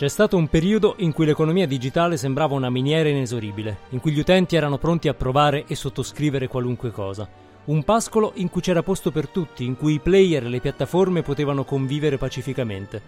C'è stato un periodo in cui l'economia digitale sembrava una miniera inesoribile, in cui gli utenti erano pronti a provare e sottoscrivere qualunque cosa. Un pascolo in cui c'era posto per tutti, in cui i player e le piattaforme potevano convivere pacificamente.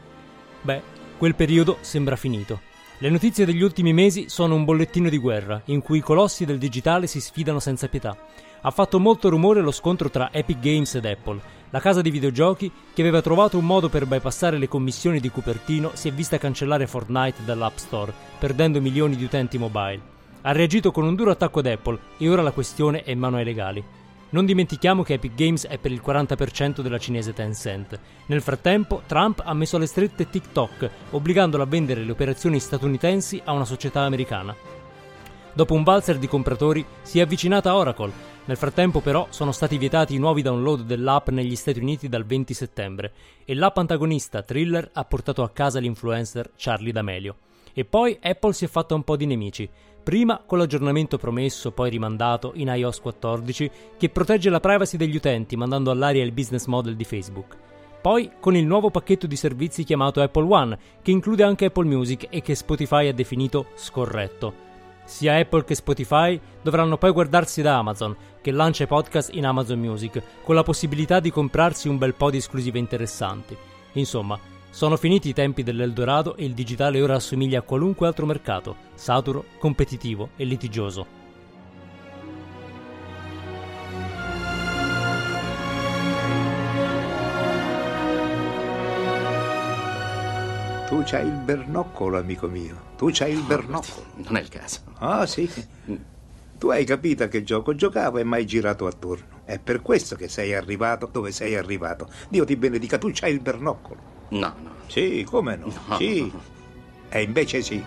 Beh, quel periodo sembra finito. Le notizie degli ultimi mesi sono un bollettino di guerra, in cui i colossi del digitale si sfidano senza pietà. Ha fatto molto rumore lo scontro tra Epic Games ed Apple, la casa di videogiochi, che aveva trovato un modo per bypassare le commissioni di Cupertino, si è vista cancellare Fortnite dall'App Store, perdendo milioni di utenti mobile. Ha reagito con un duro attacco ad Apple e ora la questione è in mano ai legali. Non dimentichiamo che Epic Games è per il 40% della cinese Tencent. Nel frattempo, Trump ha messo alle strette TikTok, obbligandolo a vendere le operazioni statunitensi a una società americana. Dopo un valzer di compratori, si è avvicinata Oracle, nel frattempo però sono stati vietati i nuovi download dell'app negli Stati Uniti dal 20 settembre e l'app antagonista Thriller ha portato a casa l'influencer Charlie D'Amelio. E poi Apple si è fatta un po' di nemici. Prima con l'aggiornamento promesso, poi rimandato in iOS 14, che protegge la privacy degli utenti mandando all'aria il business model di Facebook. Poi con il nuovo pacchetto di servizi chiamato Apple One, che include anche Apple Music e che Spotify ha definito scorretto. Sia Apple che Spotify dovranno poi guardarsi da Amazon, che lancia i podcast in Amazon Music, con la possibilità di comprarsi un bel po' di esclusive interessanti. Insomma, sono finiti i tempi dell'Eldorado e il digitale ora assomiglia a qualunque altro mercato, saturo, competitivo e litigioso. Tu c'hai il bernoccolo, amico mio. Tu c'hai il bernoccolo. Non è il caso. Ah, sì. Tu hai capito a che gioco giocavo e mai girato attorno. È per questo che sei arrivato dove sei arrivato. Dio ti benedica, tu c'hai il bernoccolo. No, no. Sì, come no? No. Sì. E invece sì.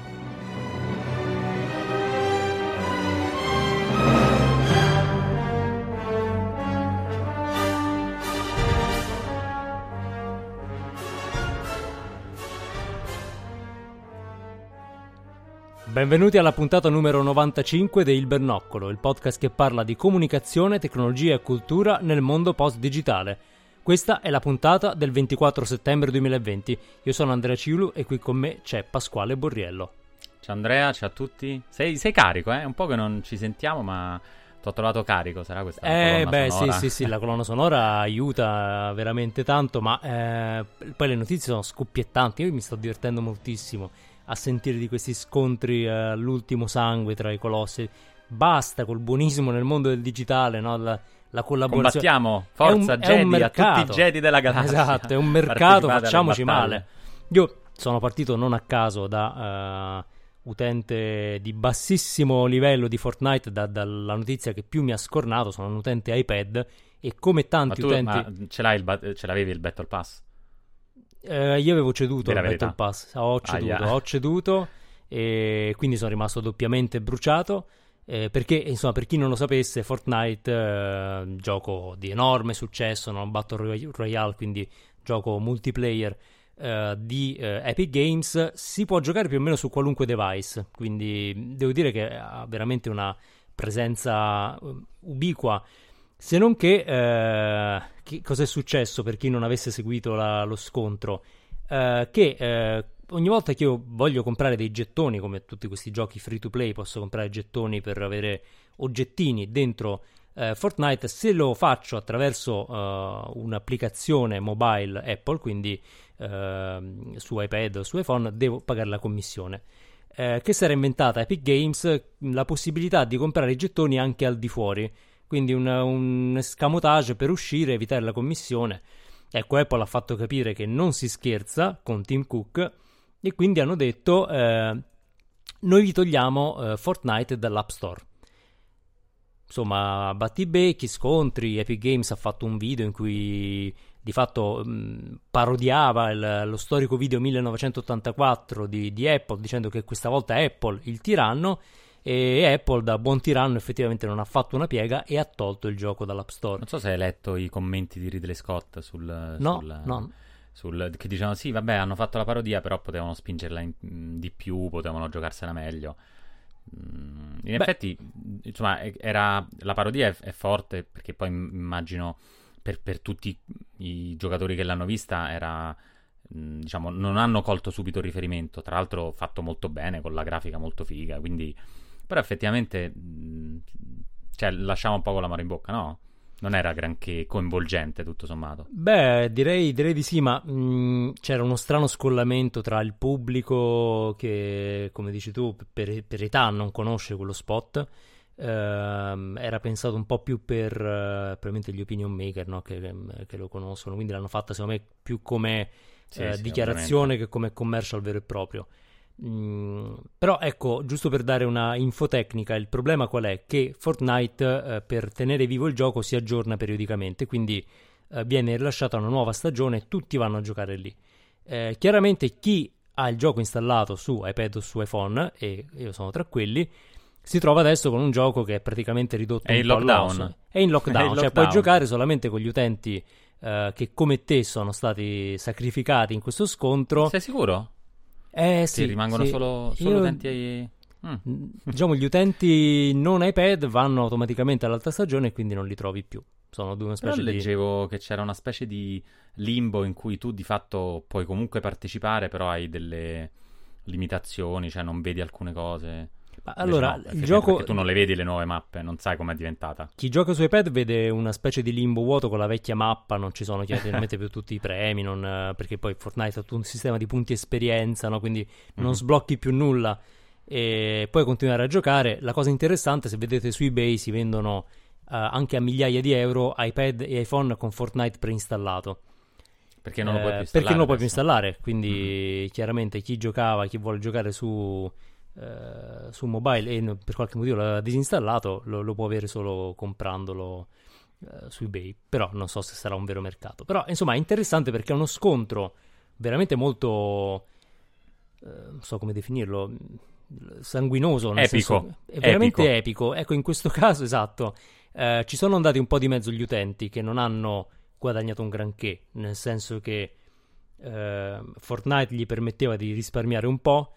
Benvenuti alla puntata numero 95 di Il Bernoccolo, il podcast che parla di comunicazione, tecnologia e cultura nel mondo post-digitale. Questa è la puntata del 24 settembre 2020. Io sono Andrea Ciulu e qui con me c'è Pasquale Borriello. Ciao Andrea, ciao a tutti. Sei, sei carico, eh? Un po' che non ci sentiamo, ma ti ho trovato carico. Sarà questa Eh beh sonora? sì sì sì, la colonna sonora aiuta veramente tanto, ma eh, poi le notizie sono scoppiettanti, io mi sto divertendo moltissimo a sentire di questi scontri eh, all'ultimo sangue tra i colossi. Basta col buonismo nel mondo del digitale, no? La, la collaborazione. Combattiamo, È un- forza è un Jedi, a tutti i Jedi della galassia. Esatto, è un mercato, facciamoci male. Io sono partito non a caso da eh, utente di bassissimo livello di Fortnite, da- dalla notizia che più mi ha scornato, sono un utente iPad e come Ma tanti tu utenti... ma ce, l'hai il ba- ce l'avevi il Battle Pass? Eh, io avevo ceduto verità. Battle Pass, ho ceduto, Aia. ho ceduto e quindi sono rimasto doppiamente bruciato. Eh, perché, insomma, per chi non lo sapesse, Fortnite, eh, gioco di enorme successo, non Battle Roy- Royale, quindi gioco multiplayer eh, di eh, Epic Games, si può giocare più o meno su qualunque device. Quindi devo dire che ha veramente una presenza eh, ubiqua. Se non che, eh, che cosa è successo per chi non avesse seguito la- lo scontro? Che ogni volta che io voglio comprare dei gettoni, come tutti questi giochi free to play, posso comprare gettoni per avere oggettini dentro eh, Fortnite. Se lo faccio attraverso eh, un'applicazione mobile Apple, quindi ehm, su iPad o su iPhone, devo pagare la commissione. Eh, che era inventata Epic Games la possibilità di comprare i gettoni anche al di fuori quindi un, un escamotage per uscire e evitare la commissione. Ecco, Apple ha fatto capire che non si scherza con Tim Cook e quindi hanno detto eh, noi vi togliamo eh, Fortnite dall'App Store. Insomma, battibecchi, scontri, Epic Games ha fatto un video in cui di fatto mh, parodiava il- lo storico video 1984 di, di Apple dicendo che questa volta è Apple il tiranno e Apple da buon tiranno effettivamente non ha fatto una piega e ha tolto il gioco dall'App Store. Non so se hai letto i commenti di Ridley Scott sul, No, sul- no. Sul, che dicevano sì, vabbè, hanno fatto la parodia, però potevano spingerla in, di più, potevano giocarsela meglio. Mm, in Beh. effetti, insomma, era, la parodia è, è, forte perché poi immagino per, per, tutti i giocatori che l'hanno vista era, diciamo, non hanno colto subito il riferimento. Tra l'altro, fatto molto bene con la grafica molto figa. Quindi, però, effettivamente, cioè, lasciamo un po' con la mano in bocca, no? Non era granché coinvolgente tutto sommato. Beh, direi, direi di sì, ma mh, c'era uno strano scollamento tra il pubblico che, come dici tu, per, per età non conosce quello spot. Uh, era pensato un po' più per uh, probabilmente gli opinion maker no? che, che, lo conoscono, quindi l'hanno fatta secondo me più come sì, uh, sì, dichiarazione ovviamente. che come commercial vero e proprio. Mm, però ecco, giusto per dare una info tecnica, il problema qual è? Che Fortnite eh, per tenere vivo il gioco si aggiorna periodicamente, quindi eh, viene rilasciata una nuova stagione e tutti vanno a giocare lì. Eh, chiaramente chi ha il gioco installato su iPad o su iPhone, e io sono tra quelli, si trova adesso con un gioco che è praticamente ridotto è in lockdown. È in lockdown, è in cioè lockdown. puoi giocare solamente con gli utenti uh, che come te sono stati sacrificati in questo scontro. Sei sicuro? Eh sì, sì rimangono sì. solo, solo Io... utenti ai... Mm. Diciamo gli utenti non iPad vanno automaticamente all'altra stagione e quindi non li trovi più. Sono due specie però leggevo che c'era una specie di limbo in cui tu di fatto puoi comunque partecipare, però hai delle limitazioni, cioè non vedi alcune cose. Allora, no, il gioco... Perché tu non le vedi le nuove mappe, non sai com'è diventata. Chi gioca su iPad vede una specie di limbo vuoto con la vecchia mappa, non ci sono chiaramente più tutti i premi, non... perché poi Fortnite ha tutto un sistema di punti esperienza, no? quindi non mm-hmm. sblocchi più nulla e puoi continuare a giocare. La cosa interessante, se vedete su eBay si vendono uh, anche a migliaia di euro iPad e iPhone con Fortnite preinstallato. Perché non lo puoi più installare? Eh, perché non lo puoi più installare, quindi mm-hmm. chiaramente chi giocava, chi vuole giocare su eh, su mobile e per qualche motivo l'ha disinstallato, lo, lo può avere solo comprandolo eh, su eBay. Però non so se sarà un vero mercato. Però insomma è interessante perché è uno scontro veramente molto... Eh, non so come definirlo sanguinoso, nel epico. Senso, è veramente epico. epico. Ecco, in questo caso, esatto, eh, ci sono andati un po' di mezzo gli utenti che non hanno guadagnato un granché, nel senso che eh, Fortnite gli permetteva di risparmiare un po',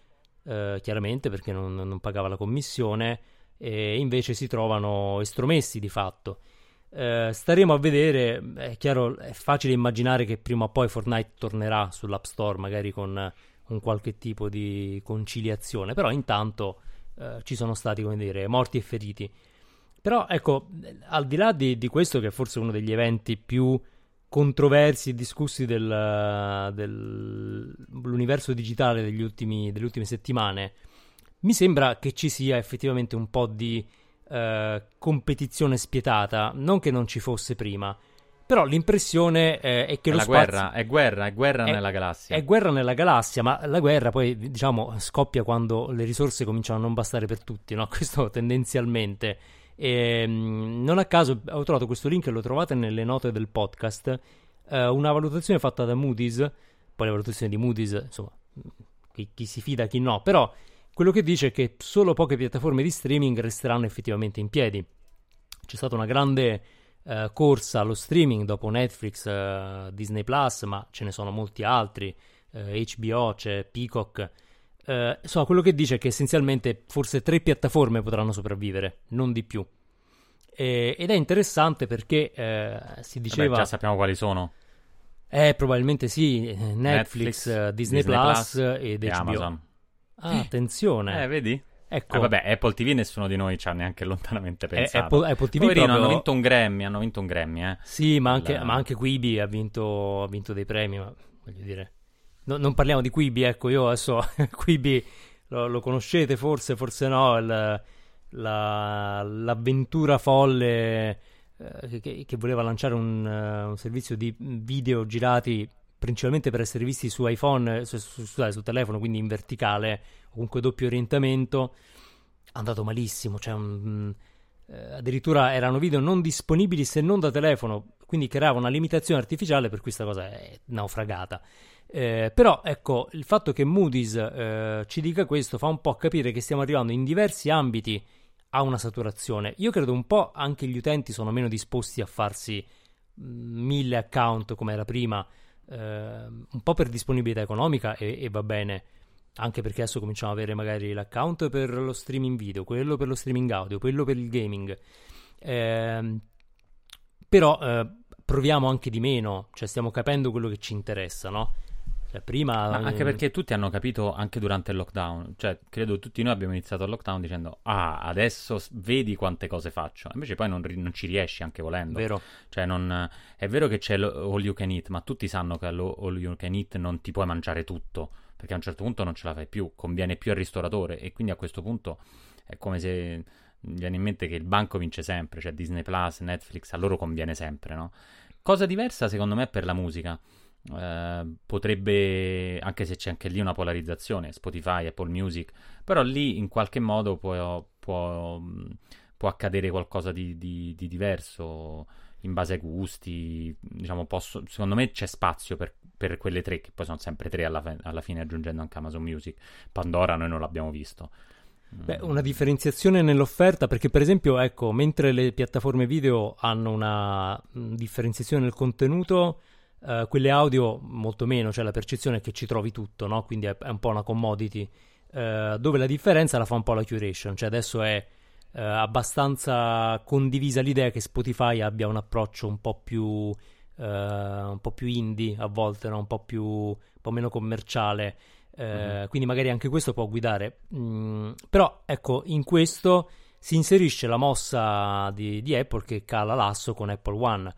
eh, chiaramente perché non, non, pagava la commissione, e invece si trovano estromessi di fatto. Eh, staremo a vedere, è chiaro, è facile immaginare che prima o poi Fortnite tornerà sull'App Store, magari con un qualche tipo di conciliazione, però intanto eh, ci sono stati, come dire, morti e feriti. Però ecco, al di là di, di questo, che è forse uno degli eventi più controversi e discussi del, dell'universo digitale degli ultimi, delle ultime settimane, mi sembra che ci sia effettivamente un po' di eh, competizione spietata, non che non ci fosse prima. Però l'impressione eh, è che è lo spazio... guerra, è guerra, è guerra è, nella galassia. È guerra nella galassia, ma la guerra poi, diciamo, scoppia quando le risorse cominciano a non bastare per tutti, no? Questo tendenzialmente. E, ehm, non a caso ho trovato questo link, lo trovate nelle note del podcast, eh, una valutazione fatta da Moody's, poi la valutazione di Moody's, insomma, chi, chi si fida, chi no, però quello che dice è che solo poche piattaforme di streaming resteranno effettivamente in piedi. C'è stata una grande eh, corsa allo streaming dopo Netflix, eh, Disney Plus, ma ce ne sono molti altri, HBO, eh, c'è Peacock. Uh, insomma, quello che dice è che essenzialmente forse tre piattaforme potranno sopravvivere, non di più. E, ed è interessante perché eh, si diceva. Vabbè, già sappiamo quali sono. Eh, probabilmente sì: Netflix, Netflix Disney, Disney, Plus, ed e HBO. Amazon. Ah, attenzione. Eh, vedi? Ecco. Eh, vabbè, Apple TV nessuno di noi ci ha neanche lontanamente eh, pensato. Apple, Apple TV Poverino, proprio... hanno vinto un Grammy, hanno vinto un Grammy, eh. Sì, ma anche, La... ma anche Quibi ha vinto, ha vinto dei premi, ma voglio dire no, non parliamo di Quibi, ecco, io adesso Quibi lo, lo conoscete forse, forse no, il, la, l'avventura folle eh, che, che, voleva lanciare un, uh, un, servizio di video girati principalmente per essere visti su iPhone, su, su, su, su telefono, quindi in verticale, comunque doppio orientamento, è andato malissimo, cioè eh, addirittura erano video non disponibili se non da telefono, quindi creava una limitazione artificiale per cui questa cosa è naufragata. Eh, però ecco, il fatto che Moody's eh, ci dica questo fa un po' capire che stiamo arrivando in diversi ambiti a una saturazione. Io credo un po' anche gli utenti sono meno disposti a farsi mm, mille account come era prima. eh, un po' per disponibilità economica e, e va bene, anche perché adesso cominciamo ad avere magari l'account per lo streaming video, quello per lo streaming audio, quello per il gaming. Eh, però eh, proviamo anche di meno, cioè stiamo capendo quello che ci interessa, no? Cioè, prima... Ma anche perché tutti hanno capito anche durante il lockdown, cioè credo tutti noi abbiamo iniziato il lockdown dicendo ah adesso vedi quante cose faccio, invece poi non, non ci riesci anche volendo. Vero. Cioè non, è vero che c'è all you can eat, ma tutti sanno che all you can eat non ti puoi mangiare tutto, perché a un certo punto non ce la fai più, conviene più al ristoratore e quindi a questo punto è come se mi viene in mente che il banco vince sempre, cioè Disney Plus, Netflix, a loro conviene sempre, no? Cosa diversa secondo me per la musica eh, potrebbe, anche se c'è anche lì una polarizzazione, Spotify, Apple Music, però lì in qualche modo può, può, può accadere qualcosa di, di, di, diverso in base ai gusti. Diciamo, posso, secondo me c'è spazio per, per, quelle tre, che poi sono sempre tre alla, alla fine, aggiungendo anche Amazon Music. Pandora noi non l'abbiamo visto. Beh, una differenziazione nell'offerta perché per esempio, ecco, mentre le piattaforme video hanno una differenziazione nel contenuto, Uh, quelle audio molto meno, cioè la percezione è che ci trovi tutto, no? quindi è, è, un po' una commodity, uh, dove la differenza la fa un po' la curation, cioè adesso è uh, abbastanza condivisa l'idea che Spotify abbia un approccio un po' più, un po più indie a volte, no? un, po più, un po' meno commerciale, mm-hmm. quindi magari anche questo può guidare. Mm, però ecco, in questo si inserisce la mossa di, di Apple che cala l'asso con Apple One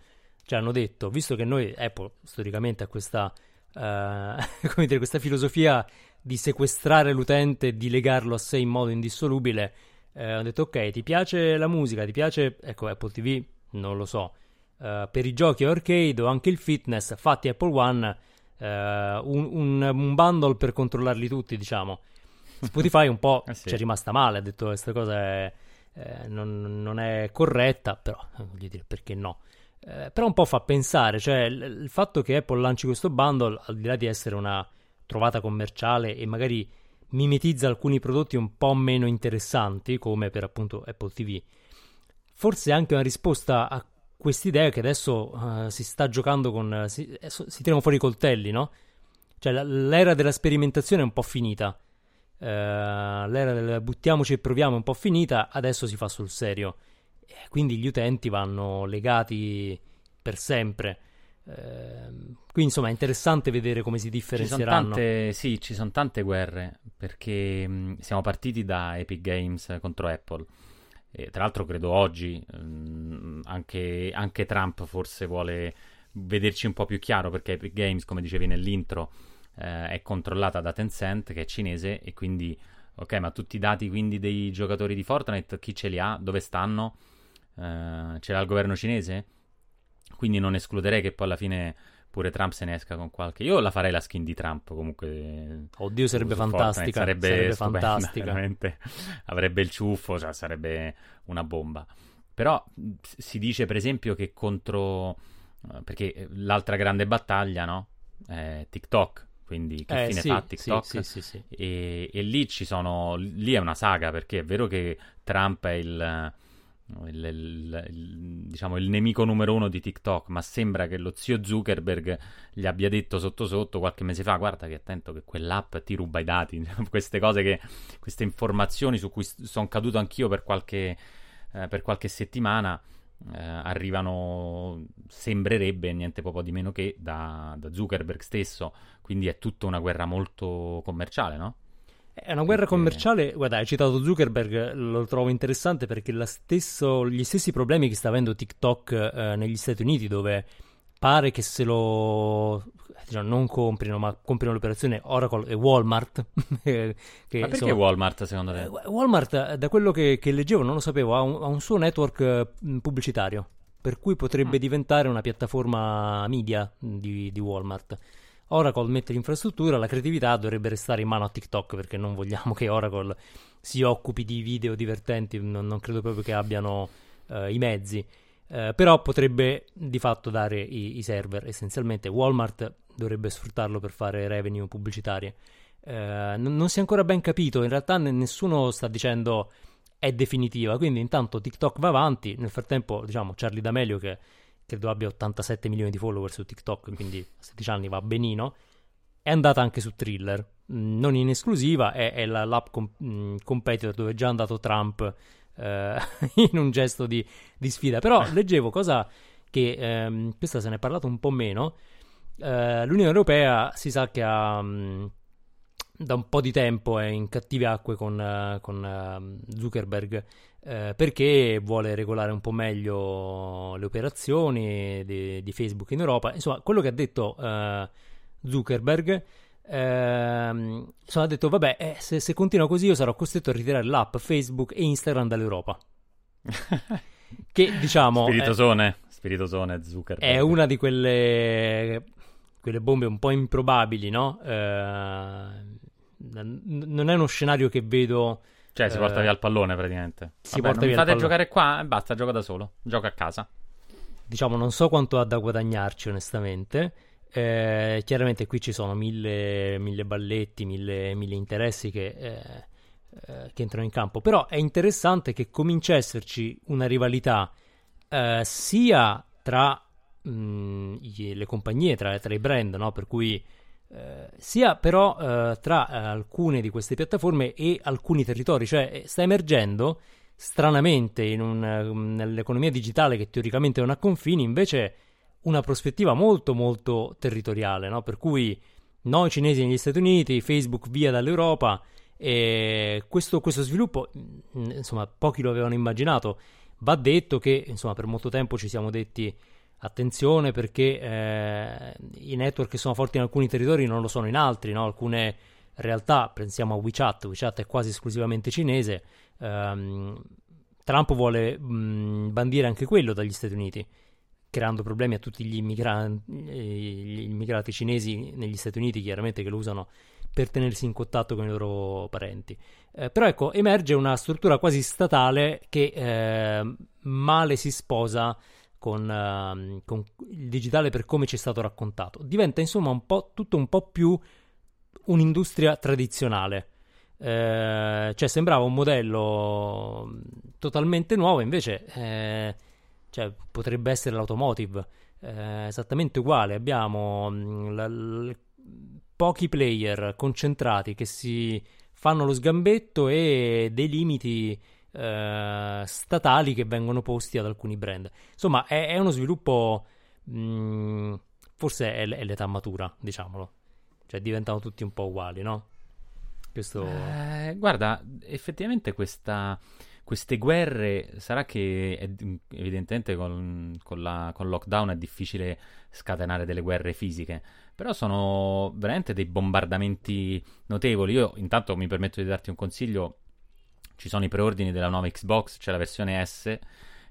cioè hanno detto, visto che noi, Apple storicamente ha questa, uh, come dire, questa filosofia di sequestrare l'utente e di legarlo a sé in modo indissolubile, eh, hanno detto ok, ti piace la musica, ti piace, ecco Apple TV, non lo so, uh, per i giochi arcade o anche il fitness, fatti Apple One, uh, un, un, un, bundle per controllarli tutti, diciamo. Spotify un po' eh sì. ci è rimasta male, ha detto questa cosa è, eh, non, non, è corretta, però voglio dire perché no. Eh, però un po' fa pensare, cioè l- il fatto che Apple lanci questo bundle, al di là di essere una trovata commerciale e magari mimetizza alcuni prodotti un po' meno interessanti, come per appunto Apple TV, forse è anche una risposta a quest'idea che adesso uh, si sta giocando con... Uh, si, eh, si, tirano fuori i coltelli, no? Cioè l- l'era della sperimentazione è un po' finita. Uh, l'era del buttiamoci e proviamo è un po' finita, adesso si fa sul serio quindi gli utenti vanno legati per sempre. Eh, quindi insomma è interessante vedere come si differenzieranno. Ci tante, sì, ci sono tante guerre perché mh, siamo partiti da Epic Games contro Apple. E, tra l'altro credo oggi mh, anche, anche, Trump forse vuole vederci un po' più chiaro perché Epic Games, come dicevi nell'intro, eh, è controllata da Tencent che è cinese e quindi ok ma tutti i dati quindi dei giocatori di Fortnite chi ce li ha, dove stanno? Uh, ce l'ha il governo cinese? Quindi non escluderei che poi alla fine pure Trump se ne esca con qualche. Io la farei la skin di Trump comunque. Oddio, sarebbe fantastica. Sarebbe, sarebbe fantastica. Veramente. Avrebbe il ciuffo, cioè sarebbe una bomba. Però si dice per esempio che contro. Eh, perché l'altra grande battaglia, no? È TikTok. Quindi che eh, fine sì, fa TikTok? Sì, sì, sì, e, e, lì ci sono. Lì è una saga perché è vero che Trump è il il, il, il, diciamo, il nemico numero uno di TikTok, ma sembra che lo zio Zuckerberg gli abbia detto sotto sotto qualche mese fa: Guarda che attento che quell'app ti ruba i dati. queste cose che, queste informazioni su cui sono caduto anch'io per qualche, eh, per qualche settimana. Eh, arrivano, sembrerebbe niente poco di meno che da, da Zuckerberg stesso, quindi è tutta una guerra molto commerciale, no? È una guerra commerciale, guarda, hai citato Zuckerberg, lo trovo interessante perché stesso, gli stessi problemi che sta avendo TikTok eh, negli Stati Uniti, dove pare che se lo diciamo, non comprino, ma comprino l'operazione Oracle e Walmart. che, ma perché insomma, Walmart secondo te? Eh, Walmart, eh, da quello che, che leggevo, non lo sapevo, ha un, ha un suo network eh, pubblicitario, per cui potrebbe mm. diventare una piattaforma media di, di Walmart. Oracle mette l'infrastruttura, la creatività dovrebbe restare in mano a TikTok perché non vogliamo che Oracle si occupi di video divertenti, non, non credo proprio che abbiano uh, i mezzi. Uh, però potrebbe di fatto dare i, i, server essenzialmente. Walmart dovrebbe sfruttarlo per fare revenue pubblicitarie. Uh, non, non, si è ancora ben capito, in realtà n- nessuno sta dicendo è definitiva, quindi intanto TikTok va avanti, nel frattempo diciamo Charlie D'Amelio che credo abbia 87 milioni di follower su TikTok, quindi a 16 anni va benino, è andata anche su Thriller, mm, non in esclusiva, è, è la, l'app com- mm, competitor dove è già andato Trump eh, in un gesto di, di, sfida. Però leggevo cosa che, ehm, questa se ne è parlato un po' meno, eh, l'Unione Europea si sa che ha... Um, da un po' di tempo è in cattive acque con, uh, con uh, Zuckerberg uh, perché vuole regolare un po' meglio le operazioni di, di Facebook in Europa. Insomma, quello che ha detto Zuckerberg ehm, insomma, ha detto vabbè eh, se, se continua così io sarò costretto a ritirare l'app Facebook e Instagram dall'Europa. che diciamo... Spiritosone, spiritosone Zuckerberg. È una di quelle quelle bombe un po' improbabili, no? Eh, non è uno scenario che vedo. Cioè, si porta eh, via il pallone praticamente. Si Vabbè, porta via fate giocare qua e basta, gioca da solo. Gioca a casa. Diciamo, non so quanto ha da guadagnarci, onestamente. Eh, chiaramente qui ci sono mille, mille balletti, mille, mille interessi che, eh, eh, che, entrano in campo. Però è interessante che cominci a esserci una rivalità eh, sia tra mh, mm, le compagnie, tra, tra, i brand, no? per cui eh, sia però eh, tra eh, alcune di queste piattaforme e alcuni territori, cioè eh, sta emergendo stranamente un, mm, nell'economia digitale che teoricamente non ha confini, invece una prospettiva molto molto territoriale, no? per cui noi cinesi negli Stati Uniti, Facebook via dall'Europa e questo, questo sviluppo, mm, insomma, pochi lo avevano immaginato. Va detto che, insomma, per molto tempo ci siamo detti attenzione perché eh, i network che sono forti in alcuni territori non lo sono in altri, no? alcune realtà, pensiamo a WeChat, WeChat è quasi esclusivamente cinese, um, Trump vuole mh, bandire anche quello dagli Stati Uniti, creando problemi a tutti gli, immigra- gli immigrati cinesi negli Stati Uniti, chiaramente che lo usano per tenersi in contatto con i loro parenti. Eh, però ecco, emerge una struttura quasi statale che eh, male si sposa con, uh, con, il digitale per come ci è stato raccontato. Diventa insomma un po' tutto un po' più un'industria tradizionale. Eh, cioè sembrava un modello totalmente nuovo, invece eh, cioè, potrebbe essere l'automotive. Eh, esattamente uguale. Abbiamo la, la, pochi player concentrati che si fanno lo sgambetto e dei limiti eh, statali che vengono posti ad alcuni brand. Insomma, è, è uno sviluppo. Mh, mm, forse è, è, l'età matura, diciamolo. Cioè, diventano tutti un po' uguali, no? Questo... Eh, guarda, effettivamente questa queste guerre sarà che è, evidentemente con, con, la, con lockdown è difficile scatenare delle guerre fisiche, però sono veramente dei bombardamenti notevoli. Io intanto mi permetto di darti un consiglio, ci sono i preordini della nuova Xbox, c'è la versione S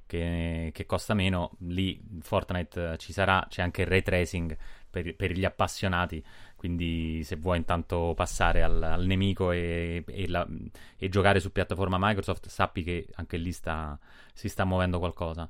che, che, costa meno, lì Fortnite ci sarà, c'è anche il ray tracing per, per gli appassionati, quindi se vuoi intanto passare al, al nemico e, e, la, e, giocare su piattaforma Microsoft, sappi che anche lì sta, si sta muovendo qualcosa.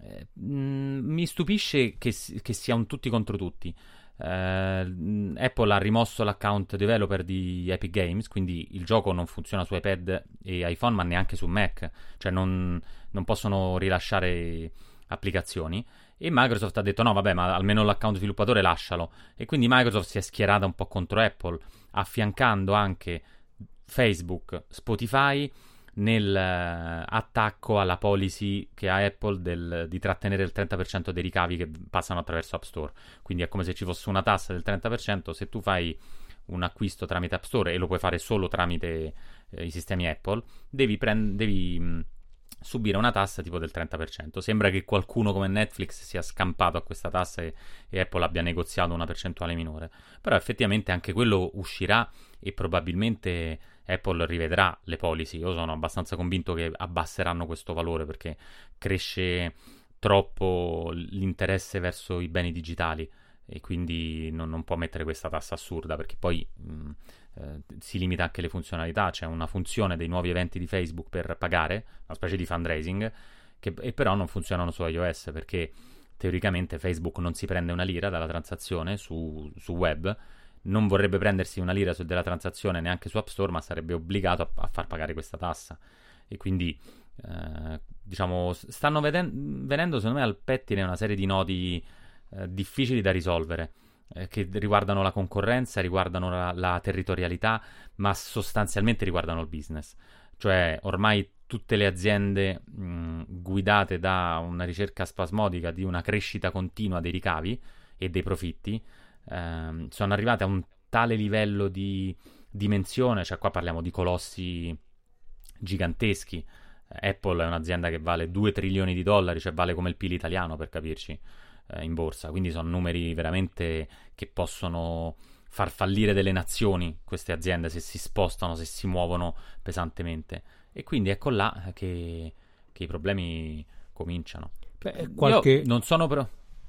Eh, mh, mm, mi stupisce che, che sia tutti contro tutti. Uh, Apple ha rimosso l'account developer di Epic Games, quindi il gioco non funziona su iPad e iPhone, ma neanche su Mac, cioè non, non possono rilasciare applicazioni. E Microsoft ha detto: no, vabbè, ma almeno l'account sviluppatore lascialo. E quindi Microsoft si è schierata un po' contro Apple, affiancando anche Facebook, Spotify nell'attacco uh, alla policy che ha Apple del, di trattenere il 30% dei ricavi che passano attraverso App Store. Quindi è come se ci fosse una tassa del 30%. Se tu fai un acquisto tramite App Store e lo puoi fare solo tramite eh, i sistemi Apple, devi, prend- devi mh, subire una tassa tipo del 30%. Sembra che qualcuno come Netflix sia scampato a questa tassa e, e Apple abbia negoziato una percentuale minore. Però effettivamente anche quello uscirà e probabilmente Apple rivedrà le policy. Io sono abbastanza convinto che abbasseranno questo valore perché cresce troppo l'interesse verso i beni digitali e quindi non, non può mettere questa tassa assurda perché poi mh, eh, si limita anche le funzionalità. C'è una funzione dei nuovi eventi di Facebook per pagare, una specie di fundraising, che però non funzionano su iOS perché teoricamente Facebook non si prende una lira dalla transazione su, su web non vorrebbe prendersi una lira della transazione neanche su App Store, ma sarebbe obbligato a, a far pagare questa tassa. E quindi eh, diciamo, stanno veden- venendo secondo me al pettine una serie di nodi eh, difficili da risolvere eh, che riguardano la concorrenza, riguardano la, la, territorialità, ma sostanzialmente riguardano il business. Cioè, ormai tutte le aziende mh, guidate da una ricerca spasmodica di una crescita continua dei ricavi e dei profitti ehm, sono arrivate a un tale livello di dimensione, cioè qua parliamo di colossi giganteschi. Apple è un'azienda che vale 2 trilioni di dollari, cioè vale come il PIL italiano per capirci eh, in borsa, quindi sono numeri veramente che possono far fallire delle nazioni queste aziende se si spostano, se si muovono pesantemente. E quindi ecco là che, che i problemi cominciano. Beh, qualche... Io non sono, pre...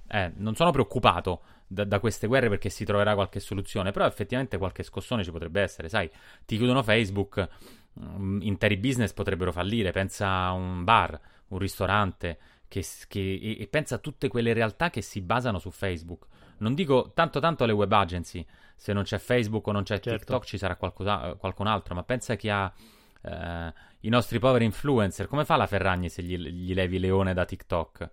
eh, non sono preoccupato da, da, queste guerre perché si troverà qualche soluzione, però effettivamente qualche scossone ci potrebbe essere, sai, ti chiudono Facebook, um, interi business potrebbero fallire, pensa a un bar, un ristorante, che, che, e, e, pensa a tutte quelle realtà che si basano su Facebook. Non dico tanto tanto alle web agency, se non c'è Facebook o non c'è certo. TikTok ci sarà qualcun altro, ma pensa chi ha eh, i nostri poveri influencer. Come fa la Ferragni se gli, gli levi Leone da TikTok?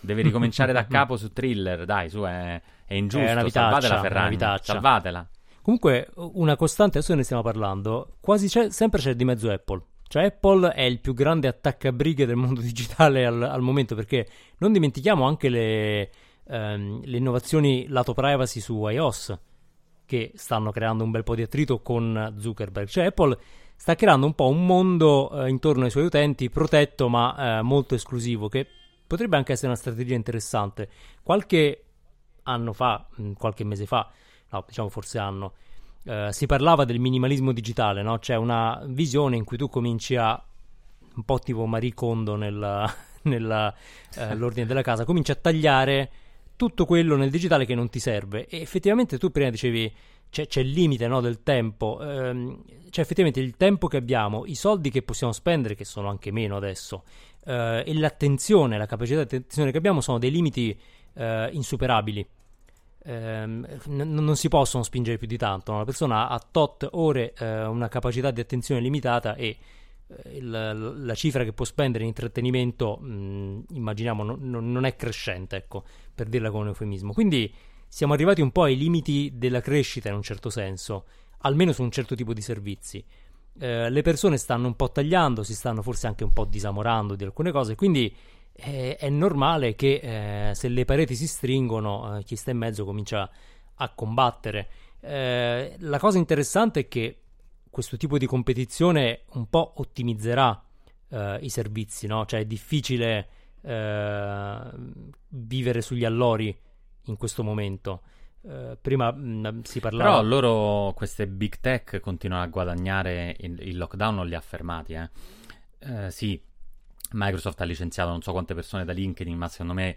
Deve ricominciare da capo su thriller, dai, su, è, è ingiusto. È una vitaccia, salvatela Ferragni, salvatela. Comunque, una costante, adesso ne stiamo parlando, quasi c'è, sempre c'è di mezzo Apple. Cioè Apple è il più grande attaccabrighe del mondo digitale al, al momento perché non dimentichiamo anche le, ehm, le, innovazioni lato privacy su iOS che stanno creando un bel po' di attrito con Zuckerberg. Cioè Apple sta creando un po' un mondo eh, intorno ai suoi utenti protetto ma eh, molto esclusivo che potrebbe anche essere una strategia interessante. Qualche anno fa, mm, qualche mese fa, no diciamo forse anno, eh, si parlava del minimalismo digitale, no? C'è una visione in cui tu cominci a, un po' tipo Marie Kondo nell'ordine eh, della casa, cominci a tagliare tutto quello nel digitale che non ti serve. E effettivamente tu prima dicevi c'è, c'è il limite no, del tempo, ehm, cioè effettivamente il tempo che abbiamo, i soldi che possiamo spendere, che sono anche meno adesso, eh, e l'attenzione, la capacità di attenzione che abbiamo sono dei limiti eh, insuperabili ehm, n- non si possono spingere più di tanto. La persona ha tot ore eh, una capacità di attenzione limitata e eh, il, la cifra che può spendere in intrattenimento, mh, immaginiamo, no, no, non è crescente, ecco, per dirla con un eufemismo. Quindi siamo arrivati un po' ai limiti della crescita in un certo senso, almeno su un certo tipo di servizi. Eh, le persone stanno un po' tagliando, si stanno forse anche un po' disamorando di alcune cose, quindi eh, è normale che eh, se le pareti si stringono, eh, chi sta in mezzo comincia a combattere. Eh, la cosa interessante è che questo tipo di competizione un po' ottimizzerà eh, i servizi, no? Cioè è difficile vivere sugli allori in questo momento. Uh, prima mh, mm, si parlava. Però loro, queste big tech, continuano a guadagnare. Il, il lockdown non li ha fermati. Eh. Uh, sì, Microsoft ha licenziato non so quante persone da LinkedIn, ma secondo me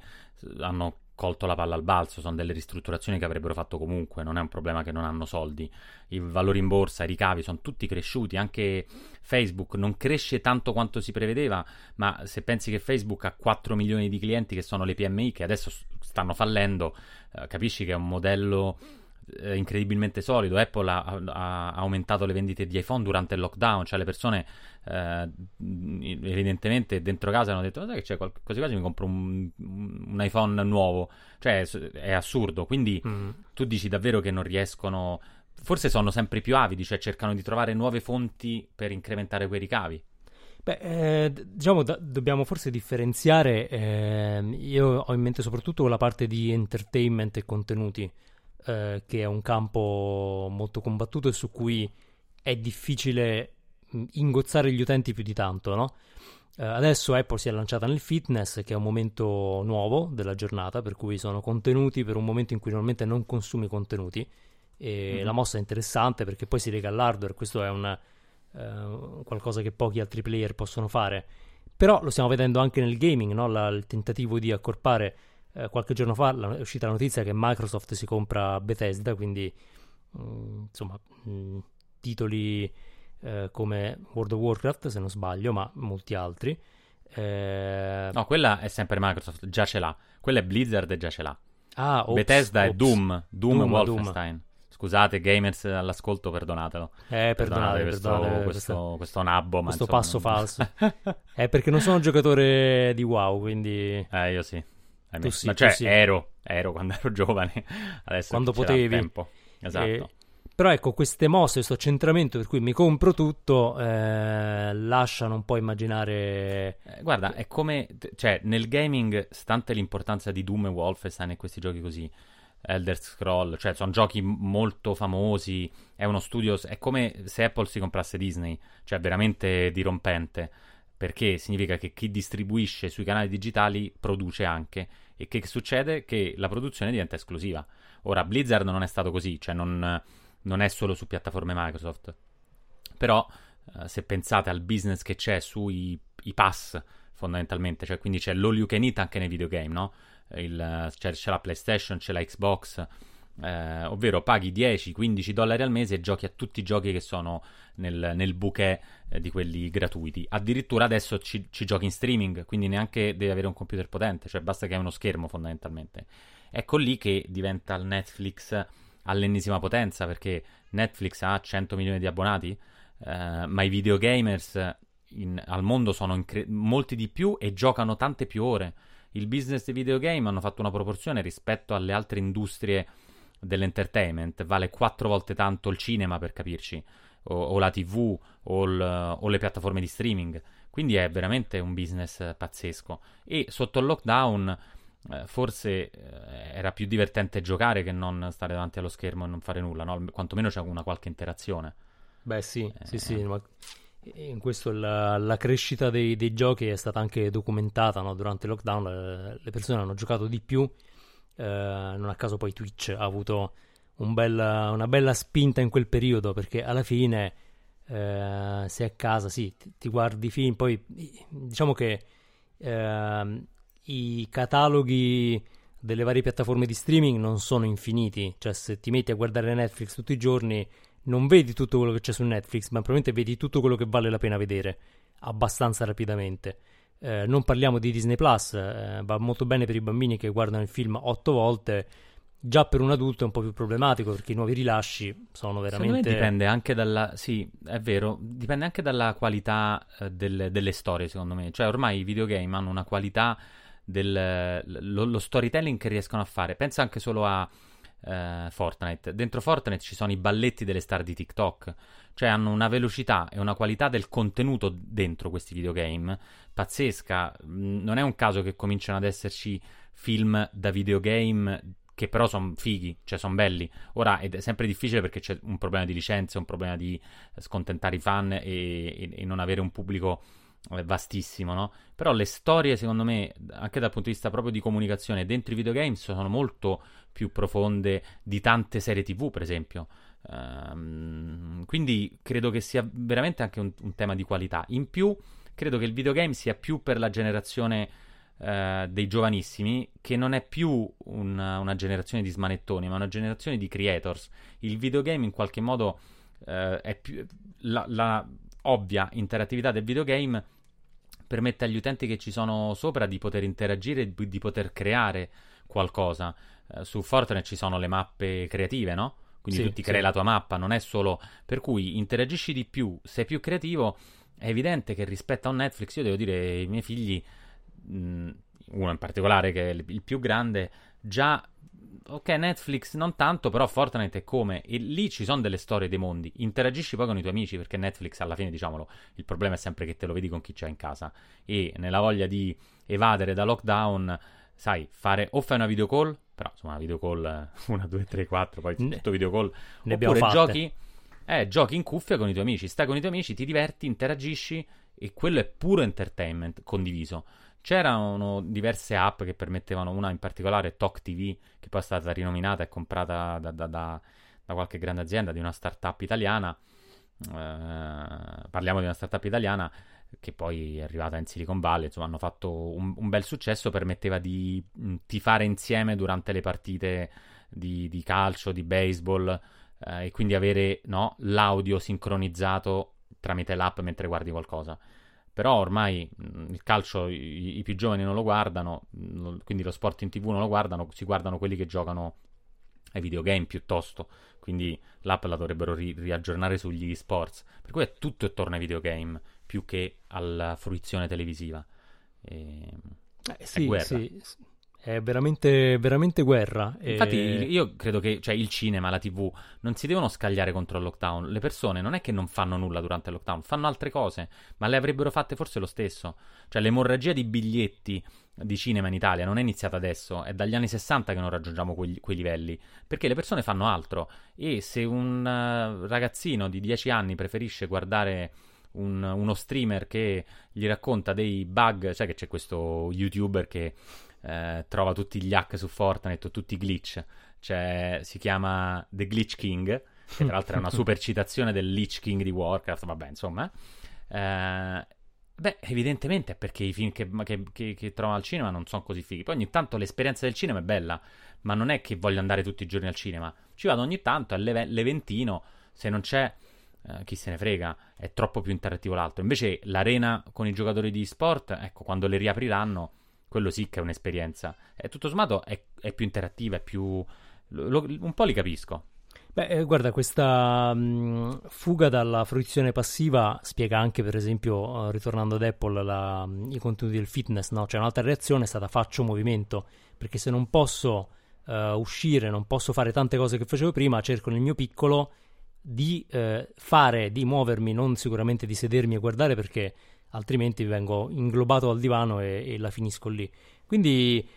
hanno colto la palla al balzo, sono delle ristrutturazioni che avrebbero fatto comunque, non è un problema che non hanno soldi. I valori in borsa, i ricavi sono tutti cresciuti, anche Facebook non cresce tanto quanto si prevedeva, ma se pensi che Facebook ha 4 milioni di clienti che sono le PMI che adesso stanno fallendo, eh, capisci che è un modello eh, incredibilmente solido. Apple ha, ha, aumentato le vendite di iPhone durante il lockdown, cioè le persone eh, evidentemente dentro casa hanno detto: Sai che c'è qualcosa quasi mi compro un, un, iPhone nuovo. Cioè è assurdo. Quindi mm. tu dici davvero che non riescono. Forse sono sempre più avidi, cioè cercano di trovare nuove fonti per incrementare quei ricavi. Beh, eh, diciamo, da, dobbiamo forse differenziare. Eh, io ho in mente soprattutto la parte di entertainment e contenuti eh, che è un campo molto combattuto e su cui è difficile ingozzare gli utenti più di tanto, no? Uh, adesso Apple si è lanciata nel fitness, che è un momento nuovo della giornata, per cui sono contenuti per un momento in cui normalmente non consumi contenuti. E mm-hmm. la mossa è interessante perché poi si lega all'hardware, questo è un, uh, qualcosa che pochi altri player possono fare. Però lo stiamo vedendo anche nel gaming, no? la, il tentativo di accorpare eh, qualche giorno fa è uscita la notizia che Microsoft si compra Bethesda, quindi mh, mm, insomma mh, mm, titoli eh, come World of Warcraft, se non sbaglio, ma molti altri. Eh... No, quella è sempre Microsoft, già ce l'ha. Quella è Blizzard e già ce l'ha. Ah, ops, Bethesda ops. è Doom, Doom, Doom Wolfenstein. Doom. Scusate, gamers all'ascolto, perdonatelo. Eh, perdonate, questo, perdonate questo, questo, questo nabbo. questo ma passo insomma, falso. È perché non sono un giocatore di WoW, quindi... Eh, io sì. Tu sì, Ma tu cioè, sì. ero, ero quando ero giovane. Adesso Quando potevi. tempo. Esatto. Eh, però ecco, queste mosse, questo accentramento per cui mi compro tutto, eh, lasciano un po' immaginare... Eh, guarda, è come, cioè, nel gaming, stante l'importanza di Doom e Wolfenstein e questi giochi così, Elder Scroll, cioè, sono giochi molto famosi, è uno studio, è come se Apple si comprasse Disney, cioè, veramente dirompente, perché significa che chi distribuisce sui canali digitali produce anche, e che succede? Che la produzione diventa esclusiva. Ora, Blizzard non è stato così, cioè, non, non è solo su piattaforme Microsoft, però eh, se pensate al business che c'è sui pass fondamentalmente, cioè quindi c'è l'all you can eat anche nei videogame, no? Il, c'è, c'è la PlayStation, c'è la Xbox, eh, ovvero paghi 10-15 dollari al mese e giochi a tutti i giochi che sono nel, nel bouquet eh, di quelli gratuiti. Addirittura adesso ci, ci giochi in streaming, quindi neanche devi avere un computer potente, cioè basta che hai uno schermo fondamentalmente. Ecco lì che diventa il Netflix all'ennesima potenza, perché Netflix ha 100 milioni di abbonati, eh, ma i videogamers in- al mondo sono incre- molti di più e giocano tante più ore. Il business dei videogame hanno fatto una proporzione rispetto alle altre industrie dell'entertainment, vale quattro volte tanto il cinema per capirci, o, o la TV, o, il- o le piattaforme di streaming. Quindi è veramente un business pazzesco. E sotto il lockdown eh, forse eh, era più divertente giocare che non stare davanti allo schermo e non fare nulla, no? Quantomeno c'è una qualche interazione. Beh sì, sì, Eh. sì, ma in questo la, la crescita dei, dei giochi è stata anche documentata, no? Durante il lockdown le, le persone hanno giocato di più, eh, non a caso poi Twitch ha avuto un bella- una bella spinta in quel periodo perché alla fine eh, sei a casa, sì, ti, ti guardi i film, poi diciamo che ehm, i cataloghi delle varie piattaforme di streaming non sono infiniti, cioè se ti metti a guardare Netflix tutti i giorni non vedi tutto quello che c'è su Netflix, ma probabilmente vedi tutto quello che vale la pena vedere abbastanza rapidamente. Eh, non parliamo di Disney Plus, eh, va molto bene per i bambini che guardano il film otto volte. Già per un adulto è un po' più problematico perché i nuovi rilasci sono veramente. dipende anche dalla. Sì, è vero, dipende anche dalla qualità eh, delle, delle storie, secondo me. Cioè, ormai i videogame hanno una qualità del lo, lo storytelling che riescono a fare. Pensa anche solo a eh, Fortnite. Dentro Fortnite ci sono i balletti delle star di TikTok. Cioè, hanno una velocità e una qualità del contenuto dentro questi videogame pazzesca. Mm, Non è un caso che cominciano ad esserci film da videogame che però sono fighi, cioè sono belli. Ora è sempre difficile perché c'è un problema di licenze, un problema di scontentare i fan e, e- e non avere un pubblico eh, vastissimo, no? Però le storie, secondo me, anche dal punto di vista proprio di comunicazione dentro i videogames, sono molto più profonde di tante serie TV, per esempio. Ehm, quindi credo che sia veramente anche un, un tema di qualità. In più, credo che il videogame sia più per la generazione eh, dei giovanissimi, che non è più una, una generazione di smanettoni, ma una generazione di creators. Il videogame in qualche modo eh, è più la, la ovvia interattività del videogame permette agli utenti che ci sono sopra di poter interagire, di di poter creare qualcosa. Eh, su Fortnite ci sono le mappe creative, no? Quindi Sì, tu ti crei sì. la tua mappa, non è solo per cui interagisci di più, sei più creativo. È evidente che rispetto a un Netflix, io devo dire, i miei figli, mh, uno in particolare che è il il più grande, già ok, Netflix non tanto, però Fortnite è come. E lì ci sono delle storie dei mondi. Interagisci poi con i tuoi amici, perché Netflix alla fine, diciamolo, il problema è sempre che te lo vedi con chi c'è in casa. E nella voglia di evadere da lockdown, sai, fare o fai una video call, però insomma video call 1, 2, 3, 4, poi Ne- tutto video call. ne Oppure giochi, eh, giochi in cuffia con i tuoi amici, stai con i tuoi amici, ti diverti, interagisci e quello è puro entertainment condiviso. C'erano diverse app che permettevano, una in particolare, Talk TV, che poi è stata rinominata e comprata da, da- da- da qualche grande azienda, di una startup italiana. Eh, parliamo di una startup italiana che poi è arrivata in Silicon Valley, insomma hanno fatto un, un bel successo, permetteva di mh, tifare insieme durante le partite di, di calcio, di baseball eh, e quindi avere no, l'audio sincronizzato tramite l'app mentre guardi qualcosa. Però ormai mh, il calcio i, i più giovani non lo guardano, mh, quindi lo sport in tv non lo guardano, si guardano quelli che giocano ai videogame piuttosto. Quindi l'app la dovrebbero ri- riaggiornare sugli sports. Per cui è tutto attorno ai videogame più che alla fruizione televisiva. E... Eh, sì, è sì, è veramente, veramente guerra. Infatti, io credo che cioè, il cinema, la TV non si devono scagliare contro il lockdown. Le persone non è che non fanno nulla durante il lockdown, fanno altre cose, ma le avrebbero fatte forse lo stesso. Cioè, l'emorragia di biglietti di cinema in Italia non è iniziata adesso, è dagli anni 60 che non raggiungiamo quei, quei livelli. Perché le persone fanno altro. E se un uh, ragazzino di 10 anni preferisce guardare. Un, uno streamer che gli racconta dei bug, cioè che c'è questo youtuber che eh, trova tutti gli hack su Fortnite o tutti i glitch. Cioè, si chiama The Glitch King, che tra l'altro è una super citazione del Lich King di Warcraft, vabbè, insomma. Eh, beh, evidentemente è perché i film che, che, che, che trovano al cinema non sono così fighi. Poi ogni tanto l'esperienza del cinema è bella, ma non è che voglio andare tutti i giorni al cinema. Ci vado ogni tanto, è l'eventino, se non c'è... Uh, chi se ne frega, è troppo più interattivo l'altro. Invece l'arena con i giocatori di sport, ecco, quando le riapriranno, quello sì che è un'esperienza. E tutto sommato è, è più interattiva, è più... Lo, un po' li capisco. Beh, eh, guarda, questa mh, mm, fuga dalla fruizione passiva spiega anche, per esempio, uh, ritornando ad Apple, la, i contenuti del fitness, no? Cioè, un'altra reazione è stata faccio movimento, perché se non posso uh, uscire, non posso fare tante cose che facevo prima, cerco nel mio piccolo di uh, fare, di muovermi, non sicuramente di sedermi a guardare, perché altrimenti vengo inglobato al divano e, e la finisco lì. Quindi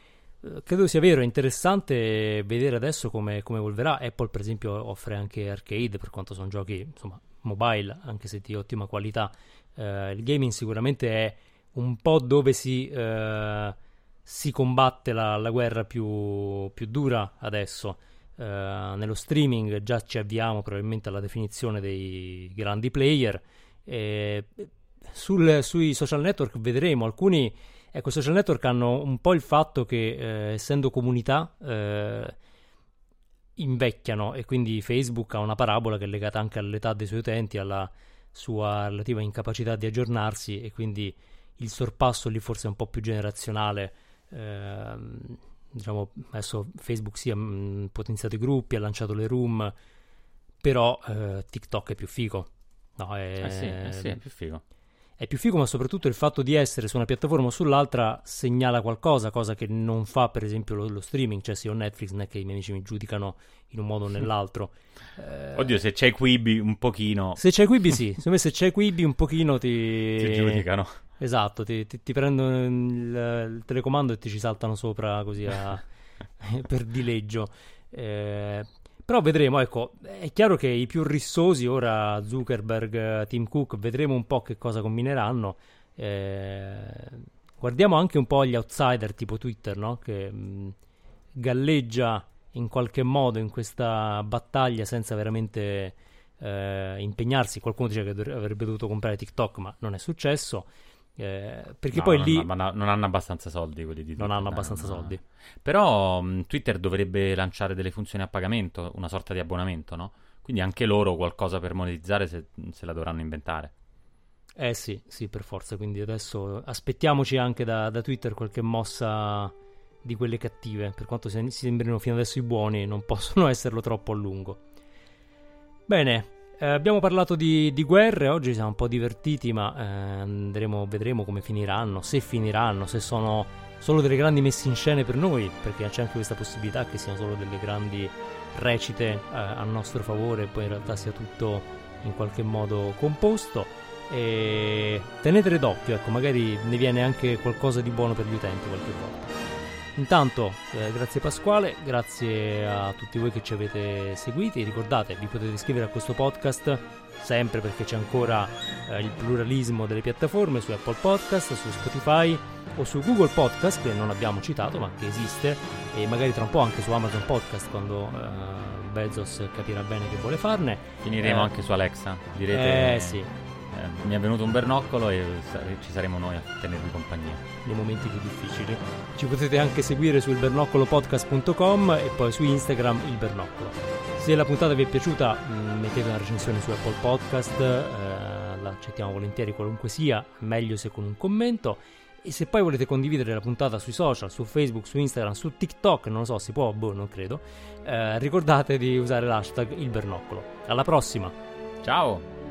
eh, credo sia vero, è interessante vedere adesso come, come, evolverà. Apple, per esempio, offre anche arcade, per quanto sono giochi insomma, mobile, anche se di ottima qualità. Eh, il gaming sicuramente è un po' dove si, eh, si combatte la, la guerra più, più, dura adesso. Eh, nello streaming già ci avviamo probabilmente alla definizione dei grandi player. E sul, sui social network vedremo alcuni. Ecco, i social network hanno un po' il fatto che, eh, essendo comunità, eh, invecchiano e quindi Facebook ha una parabola che è legata anche all'età dei suoi utenti, alla sua relativa incapacità di aggiornarsi e quindi il sorpasso lì forse è un po' più generazionale. Eh, diciamo, adesso Facebook sì, ha mm, potenziato i gruppi, ha lanciato le room, però eh, TikTok è più figo. No, è, eh sì, eh sì, è più figo è più figo, ma soprattutto il fatto di essere su una piattaforma o sull'altra segnala qualcosa, cosa che non fa per esempio lo, lo streaming, cioè se ho Netflix non è che i miei amici mi giudicano in un modo o nell'altro. Eh... Oddio, se c'è Quibi un pochino... Se c'è Quibi sì, secondo me se c'è Quibi un pochino ti... Ti giudicano. Esatto, ti, ti, ti prendono il, il, telecomando e ti ci saltano sopra così a... per dileggio. Eh, però vedremo, ecco, è chiaro che i più rissosi, ora Zuckerberg, Tim Cook, vedremo un po' che cosa combineranno. Eh, guardiamo anche un po' gli outsider tipo Twitter, no? Che mh, galleggia in qualche modo in questa battaglia senza veramente eh, impegnarsi. Qualcuno dice che avrebbe dovuto comprare TikTok, ma non è successo. Eh, perché no, poi non, lì ma non hanno abbastanza soldi quelli di Twitter. Non hanno abbastanza no, soldi. Però mh, Twitter dovrebbe lanciare delle funzioni a pagamento, una sorta di abbonamento, no? Quindi anche loro qualcosa per monetizzare se, se la dovranno inventare. Eh sì, sì, per forza. Quindi adesso aspettiamoci anche da, da Twitter qualche mossa di quelle cattive. Per quanto si sembrino fino adesso i buoni, non possono esserlo troppo a lungo. Bene, eh, abbiamo parlato di, di, guerre, oggi siamo un po' divertiti, ma eh, andremo, vedremo come finiranno, se finiranno, se sono solo delle grandi messe in scena per noi, perché c'è anche questa possibilità che siano solo delle grandi recite eh, a nostro favore poi in realtà sia tutto in qualche modo composto. E tenetele d'occhio, ecco, magari ne viene anche qualcosa di buono per gli utenti qualche volta. Intanto, eh, grazie Pasquale, grazie a tutti voi che ci avete seguiti. Ricordate, vi potete iscrivere a questo podcast sempre perché c'è ancora eh, il pluralismo delle piattaforme su Apple Podcast, su Spotify o su Google Podcast che non abbiamo citato ma che esiste e magari tra un po' anche su Amazon Podcast quando eh, Bezos capirà bene che vuole farne. Finiremo eh, anche su Alexa, direte. Eh sì eh, mi è venuto un bernoccolo e ci saremo noi a tenervi compagnia. Nei momenti più difficili. Ci potete anche seguire sul bernoccolopodcast.com e poi su Instagram il bernoccolo. Se la puntata vi è piaciuta mm, mettete una recensione su Apple Podcast, eh, la accettiamo volentieri qualunque sia, meglio se con un commento E se poi volete condividere la puntata sui social, su Facebook, su Instagram, su TikTok, non lo so, si può, boh, non credo, eh, ricordate di usare l'hashtag il bernoccolo. Alla prossima! Ciao!